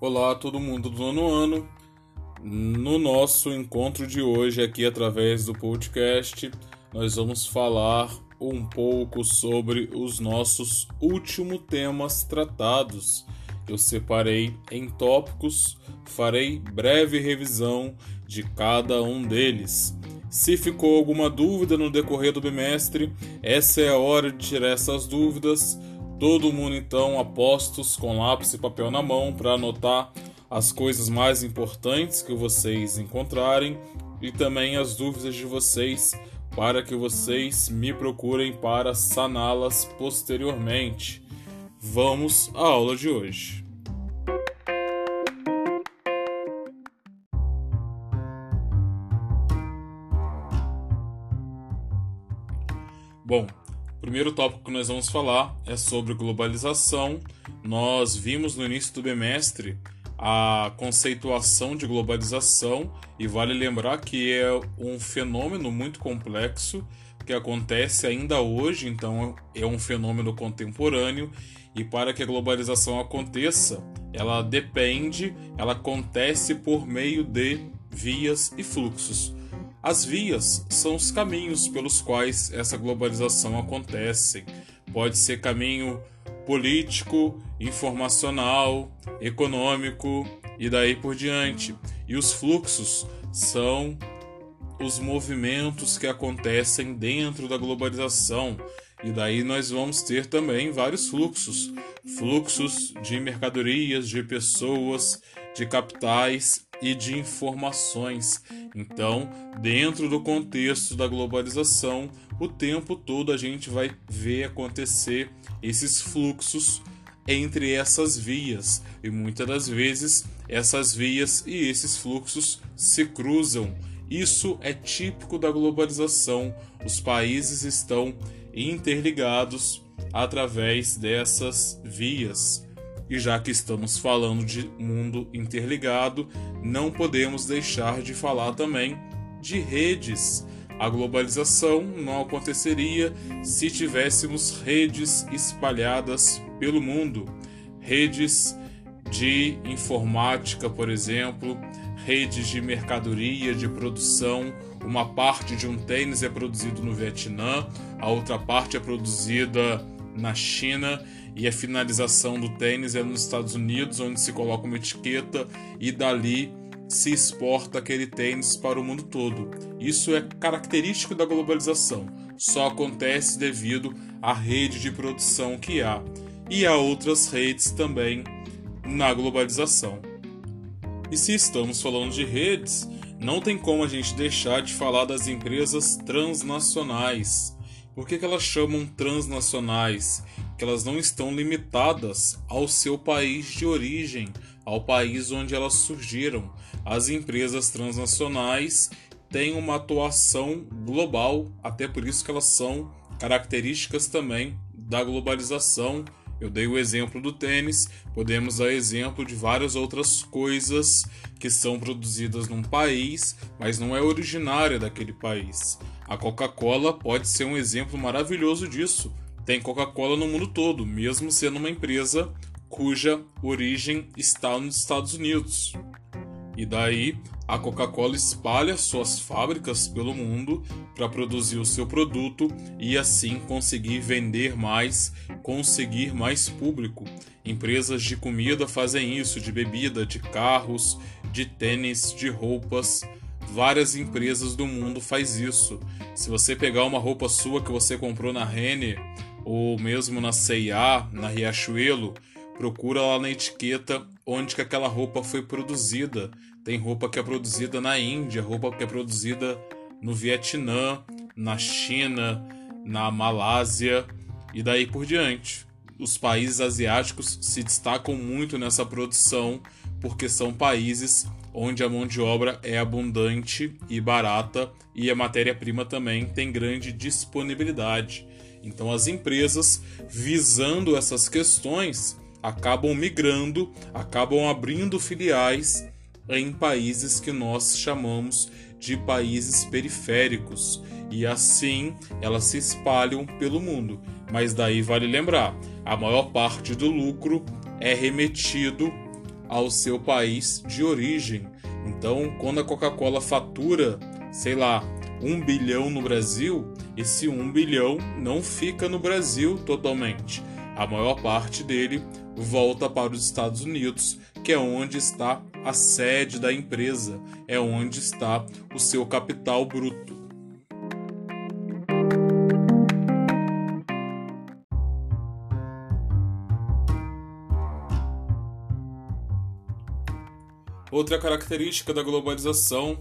Olá, todo mundo do nono ano. No nosso encontro de hoje, aqui através do podcast, nós vamos falar um pouco sobre os nossos últimos temas tratados. Eu separei em tópicos, farei breve revisão de cada um deles. Se ficou alguma dúvida no decorrer do bimestre, essa é a hora de tirar essas dúvidas Todo mundo então apostos com lápis e papel na mão para anotar as coisas mais importantes que vocês encontrarem e também as dúvidas de vocês para que vocês me procurem para saná-las posteriormente. Vamos à aula de hoje. Bom, primeiro tópico que nós vamos falar é sobre globalização. Nós vimos no início do bimestre a conceituação de globalização e vale lembrar que é um fenômeno muito complexo que acontece ainda hoje, então é um fenômeno contemporâneo e para que a globalização aconteça, ela depende, ela acontece por meio de vias e fluxos. As vias são os caminhos pelos quais essa globalização acontece. Pode ser caminho político, informacional, econômico e daí por diante. E os fluxos são os movimentos que acontecem dentro da globalização. E daí nós vamos ter também vários fluxos: fluxos de mercadorias, de pessoas, de capitais e de informações. Então, dentro do contexto da globalização, o tempo todo a gente vai ver acontecer esses fluxos entre essas vias e muitas das vezes essas vias e esses fluxos se cruzam. Isso é típico da globalização. Os países estão interligados através dessas vias. E já que estamos falando de mundo interligado, não podemos deixar de falar também de redes. A globalização não aconteceria se tivéssemos redes espalhadas pelo mundo. Redes de informática, por exemplo, redes de mercadoria, de produção. Uma parte de um tênis é produzido no Vietnã, a outra parte é produzida na China e a finalização do tênis é nos Estados Unidos, onde se coloca uma etiqueta e dali se exporta aquele tênis para o mundo todo. Isso é característico da globalização, só acontece devido à rede de produção que há e há outras redes também na globalização. E se estamos falando de redes, não tem como a gente deixar de falar das empresas transnacionais. Por que, que elas chamam transnacionais? Que elas não estão limitadas ao seu país de origem, ao país onde elas surgiram. As empresas transnacionais têm uma atuação global, até por isso que elas são características também da globalização. Eu dei o exemplo do tênis, podemos dar exemplo de várias outras coisas que são produzidas num país, mas não é originária daquele país. A Coca-Cola pode ser um exemplo maravilhoso disso. Tem Coca-Cola no mundo todo, mesmo sendo uma empresa cuja origem está nos Estados Unidos. E daí a Coca-Cola espalha suas fábricas pelo mundo para produzir o seu produto e assim conseguir vender mais, conseguir mais público. Empresas de comida fazem isso, de bebida, de carros, de tênis, de roupas várias empresas do mundo faz isso. Se você pegar uma roupa sua que você comprou na Renner ou mesmo na C&A, na Riachuelo, procura lá na etiqueta onde que aquela roupa foi produzida. Tem roupa que é produzida na Índia, roupa que é produzida no Vietnã, na China, na Malásia e daí por diante. Os países asiáticos se destacam muito nessa produção porque são países onde a mão de obra é abundante e barata e a matéria-prima também tem grande disponibilidade. Então, as empresas, visando essas questões, acabam migrando, acabam abrindo filiais em países que nós chamamos de países periféricos e assim elas se espalham pelo mundo. Mas daí vale lembrar, a maior parte do lucro é remetido ao seu país de origem. Então, quando a Coca-Cola fatura, sei lá, um bilhão no Brasil, esse um bilhão não fica no Brasil totalmente. A maior parte dele volta para os Estados Unidos, que é onde está a sede da empresa, é onde está o seu capital bruto. Outra característica da globalização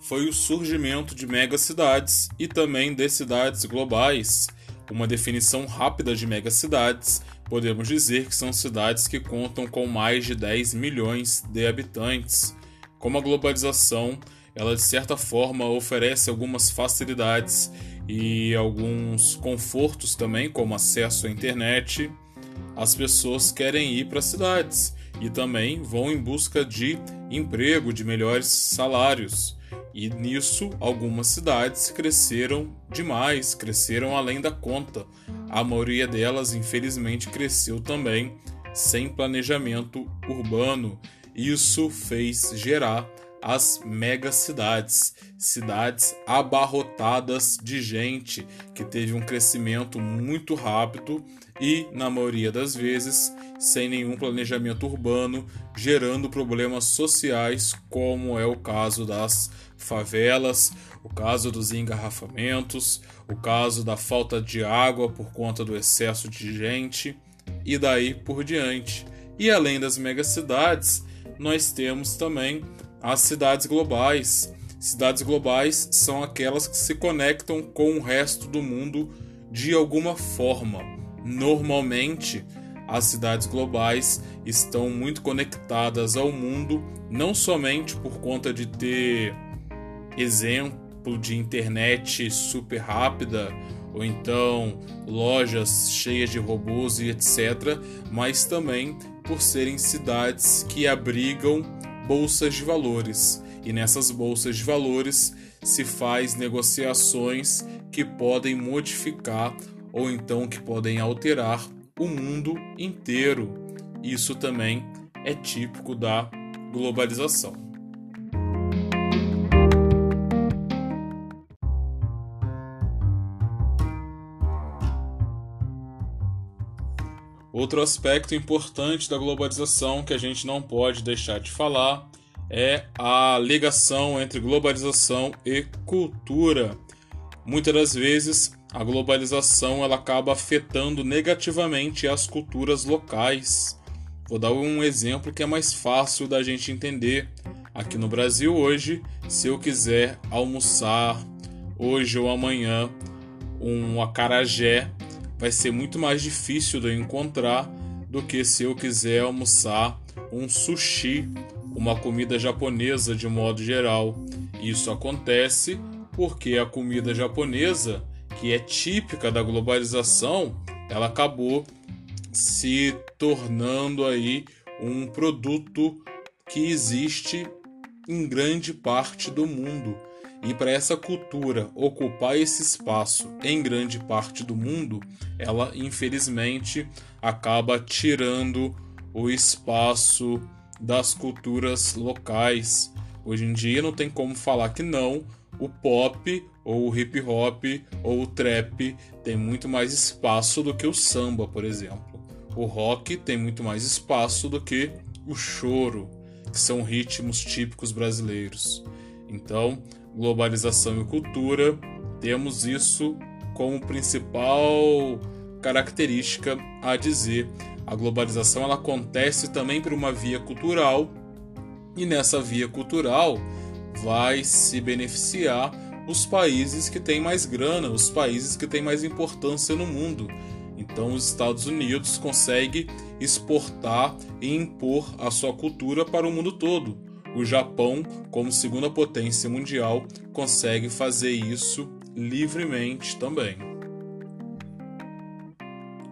foi o surgimento de megacidades e também de cidades globais. Uma definição rápida de megacidades, podemos dizer que são cidades que contam com mais de 10 milhões de habitantes. Como a globalização, ela de certa forma oferece algumas facilidades e alguns confortos também, como acesso à internet, as pessoas querem ir para cidades e também vão em busca de emprego, de melhores salários. E nisso, algumas cidades cresceram demais, cresceram além da conta. A maioria delas, infelizmente, cresceu também sem planejamento urbano. Isso fez gerar as megacidades, cidades abarrotadas de gente que teve um crescimento muito rápido e, na maioria das vezes, sem nenhum planejamento urbano, gerando problemas sociais, como é o caso das favelas, o caso dos engarrafamentos, o caso da falta de água por conta do excesso de gente e daí por diante. E além das megacidades, nós temos também as cidades globais. Cidades globais são aquelas que se conectam com o resto do mundo de alguma forma. Normalmente, as cidades globais estão muito conectadas ao mundo, não somente por conta de ter exemplo de internet super rápida ou então lojas cheias de robôs e etc, mas também por serem cidades que abrigam bolsas de valores. E nessas bolsas de valores se faz negociações que podem modificar ou então que podem alterar o mundo inteiro. Isso também é típico da globalização. Outro aspecto importante da globalização que a gente não pode deixar de falar é a ligação entre globalização e cultura. Muitas das vezes a globalização ela acaba afetando negativamente as culturas locais. Vou dar um exemplo que é mais fácil da gente entender. Aqui no Brasil hoje, se eu quiser almoçar hoje ou amanhã um acarajé, vai ser muito mais difícil de encontrar do que se eu quiser almoçar um sushi, uma comida japonesa de modo geral. Isso acontece porque a comida japonesa que é típica da globalização, ela acabou se tornando aí um produto que existe em grande parte do mundo. E para essa cultura ocupar esse espaço em grande parte do mundo, ela infelizmente acaba tirando o espaço das culturas locais. Hoje em dia não tem como falar que não, o pop ou o hip hop ou o trap tem muito mais espaço do que o samba, por exemplo. O rock tem muito mais espaço do que o choro, que são ritmos típicos brasileiros. Então, globalização e cultura, temos isso como principal característica a dizer. A globalização ela acontece também por uma via cultural e nessa via cultural vai se beneficiar os países que têm mais grana, os países que têm mais importância no mundo. Então, os Estados Unidos consegue exportar e impor a sua cultura para o mundo todo. O Japão, como segunda potência mundial, consegue fazer isso livremente também.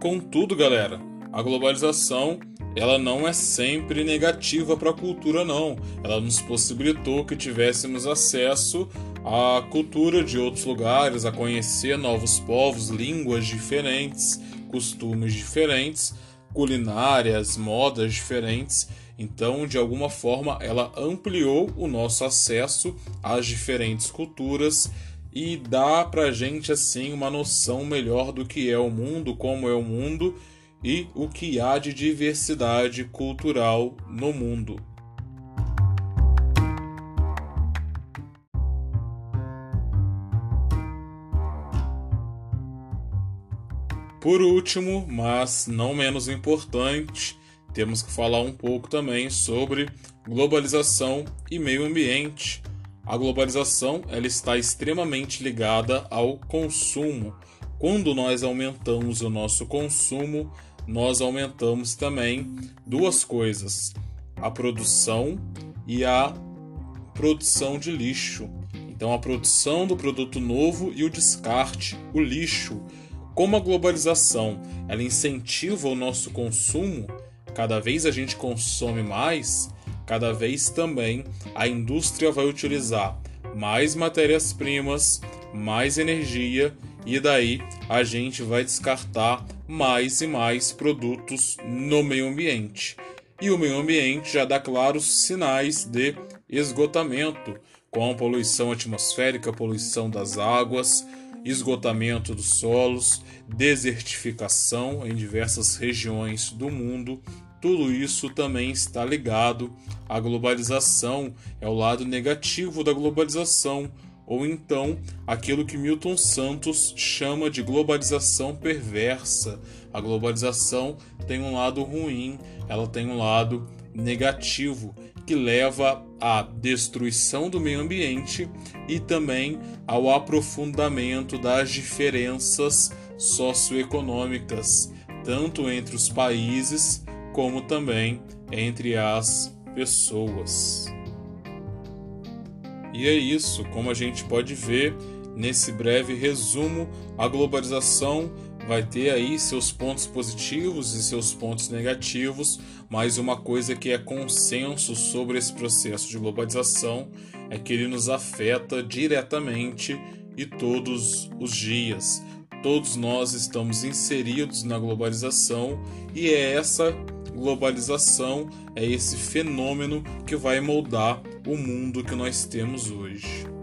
Contudo, galera, a globalização ela não é sempre negativa para a cultura, não. Ela nos possibilitou que tivéssemos acesso à cultura de outros lugares, a conhecer novos povos, línguas diferentes, costumes diferentes, culinárias, modas diferentes. Então, de alguma forma, ela ampliou o nosso acesso às diferentes culturas e dá pra gente assim uma noção melhor do que é o mundo, como é o mundo e o que há de diversidade cultural no mundo. Por último, mas não menos importante, temos que falar um pouco também sobre globalização e meio ambiente. A globalização ela está extremamente ligada ao consumo. Quando nós aumentamos o nosso consumo, nós aumentamos também duas coisas: a produção e a produção de lixo. Então, a produção do produto novo e o descarte, o lixo. Como a globalização ela incentiva o nosso consumo, cada vez a gente consome mais, cada vez também a indústria vai utilizar mais matérias-primas, mais energia e daí a gente vai descartar mais e mais produtos no meio ambiente. E o meio ambiente já dá claros sinais de esgotamento, com poluição atmosférica, poluição das águas, esgotamento dos solos, desertificação em diversas regiões do mundo. Tudo isso também está ligado à globalização, é o lado negativo da globalização, ou então aquilo que Milton Santos chama de globalização perversa. A globalização tem um lado ruim, ela tem um lado negativo que leva à destruição do meio ambiente e também ao aprofundamento das diferenças socioeconômicas, tanto entre os países como também entre as pessoas. E é isso, como a gente pode ver nesse breve resumo, a globalização vai ter aí seus pontos positivos e seus pontos negativos, mas uma coisa que é consenso sobre esse processo de globalização é que ele nos afeta diretamente e todos os dias. Todos nós estamos inseridos na globalização e é essa globalização, é esse fenômeno que vai moldar o mundo que nós temos hoje.